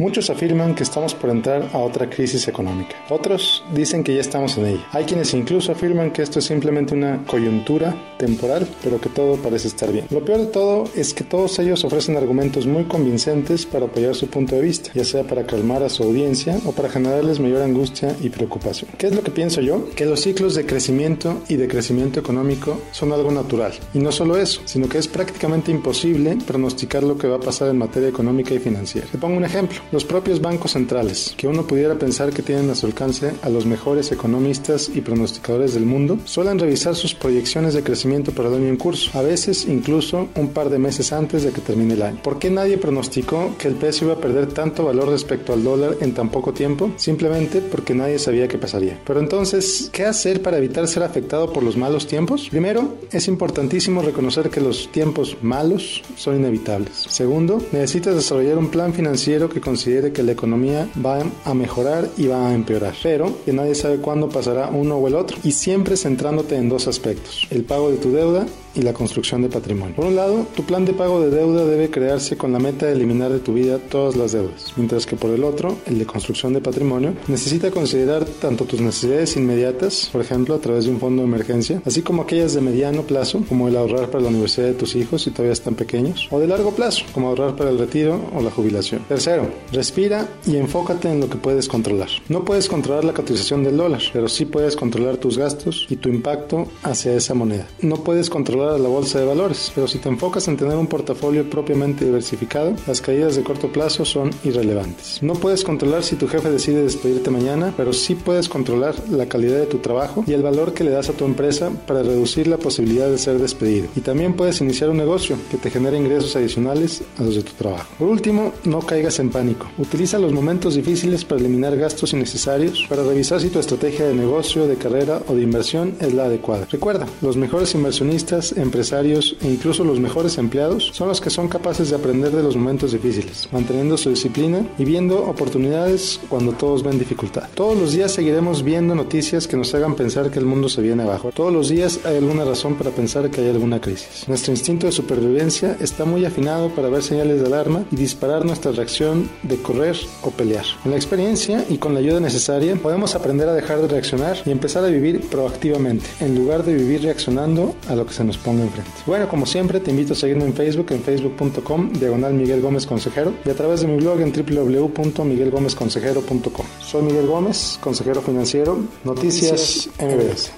Muchos afirman que estamos por entrar a otra crisis económica. Otros dicen que ya estamos en ella. Hay quienes incluso afirman que esto es simplemente una coyuntura temporal, pero que todo parece estar bien. Lo peor de todo es que todos ellos ofrecen argumentos muy convincentes para apoyar su punto de vista, ya sea para calmar a su audiencia o para generarles mayor angustia y preocupación. ¿Qué es lo que pienso yo? Que los ciclos de crecimiento y de crecimiento económico son algo natural. Y no solo eso, sino que es prácticamente imposible pronosticar lo que va a pasar en materia económica y financiera. Te pongo un ejemplo. Los propios bancos centrales, que uno pudiera pensar que tienen a su alcance a los mejores economistas y pronosticadores del mundo, suelen revisar sus proyecciones de crecimiento para el año en curso, a veces incluso un par de meses antes de que termine el año. ¿Por qué nadie pronosticó que el peso iba a perder tanto valor respecto al dólar en tan poco tiempo? Simplemente porque nadie sabía qué pasaría. Pero entonces, ¿qué hacer para evitar ser afectado por los malos tiempos? Primero, es importantísimo reconocer que los tiempos malos son inevitables. Segundo, necesitas desarrollar un plan financiero que que la economía va a mejorar y va a empeorar, pero que nadie sabe cuándo pasará uno o el otro, y siempre centrándote en dos aspectos, el pago de tu deuda y la construcción de patrimonio. Por un lado, tu plan de pago de deuda debe crearse con la meta de eliminar de tu vida todas las deudas, mientras que por el otro, el de construcción de patrimonio, necesita considerar tanto tus necesidades inmediatas, por ejemplo, a través de un fondo de emergencia, así como aquellas de mediano plazo, como el ahorrar para la universidad de tus hijos si todavía están pequeños, o de largo plazo, como ahorrar para el retiro o la jubilación. Tercero, respira y enfócate en lo que puedes controlar. No puedes controlar la cotización del dólar, pero sí puedes controlar tus gastos y tu impacto hacia esa moneda. No puedes controlar a la bolsa de valores, pero si te enfocas en tener un portafolio propiamente diversificado, las caídas de corto plazo son irrelevantes. No puedes controlar si tu jefe decide despedirte mañana, pero sí puedes controlar la calidad de tu trabajo y el valor que le das a tu empresa para reducir la posibilidad de ser despedido. Y también puedes iniciar un negocio que te genere ingresos adicionales a los de tu trabajo. Por último, no caigas en pánico. Utiliza los momentos difíciles para eliminar gastos innecesarios, para revisar si tu estrategia de negocio, de carrera o de inversión es la adecuada. Recuerda, los mejores inversionistas empresarios e incluso los mejores empleados son los que son capaces de aprender de los momentos difíciles, manteniendo su disciplina y viendo oportunidades cuando todos ven dificultad. Todos los días seguiremos viendo noticias que nos hagan pensar que el mundo se viene abajo. Todos los días hay alguna razón para pensar que hay alguna crisis. Nuestro instinto de supervivencia está muy afinado para ver señales de alarma y disparar nuestra reacción de correr o pelear. Con la experiencia y con la ayuda necesaria podemos aprender a dejar de reaccionar y empezar a vivir proactivamente, en lugar de vivir reaccionando a lo que se nos pongo enfrente. Bueno, como siempre, te invito a seguirme en Facebook, en facebook.com, diagonal Miguel Gómez Consejero, y a través de mi blog en www.miguelgomezconsejero.com. Soy Miguel Gómez, consejero financiero, Noticias MBS.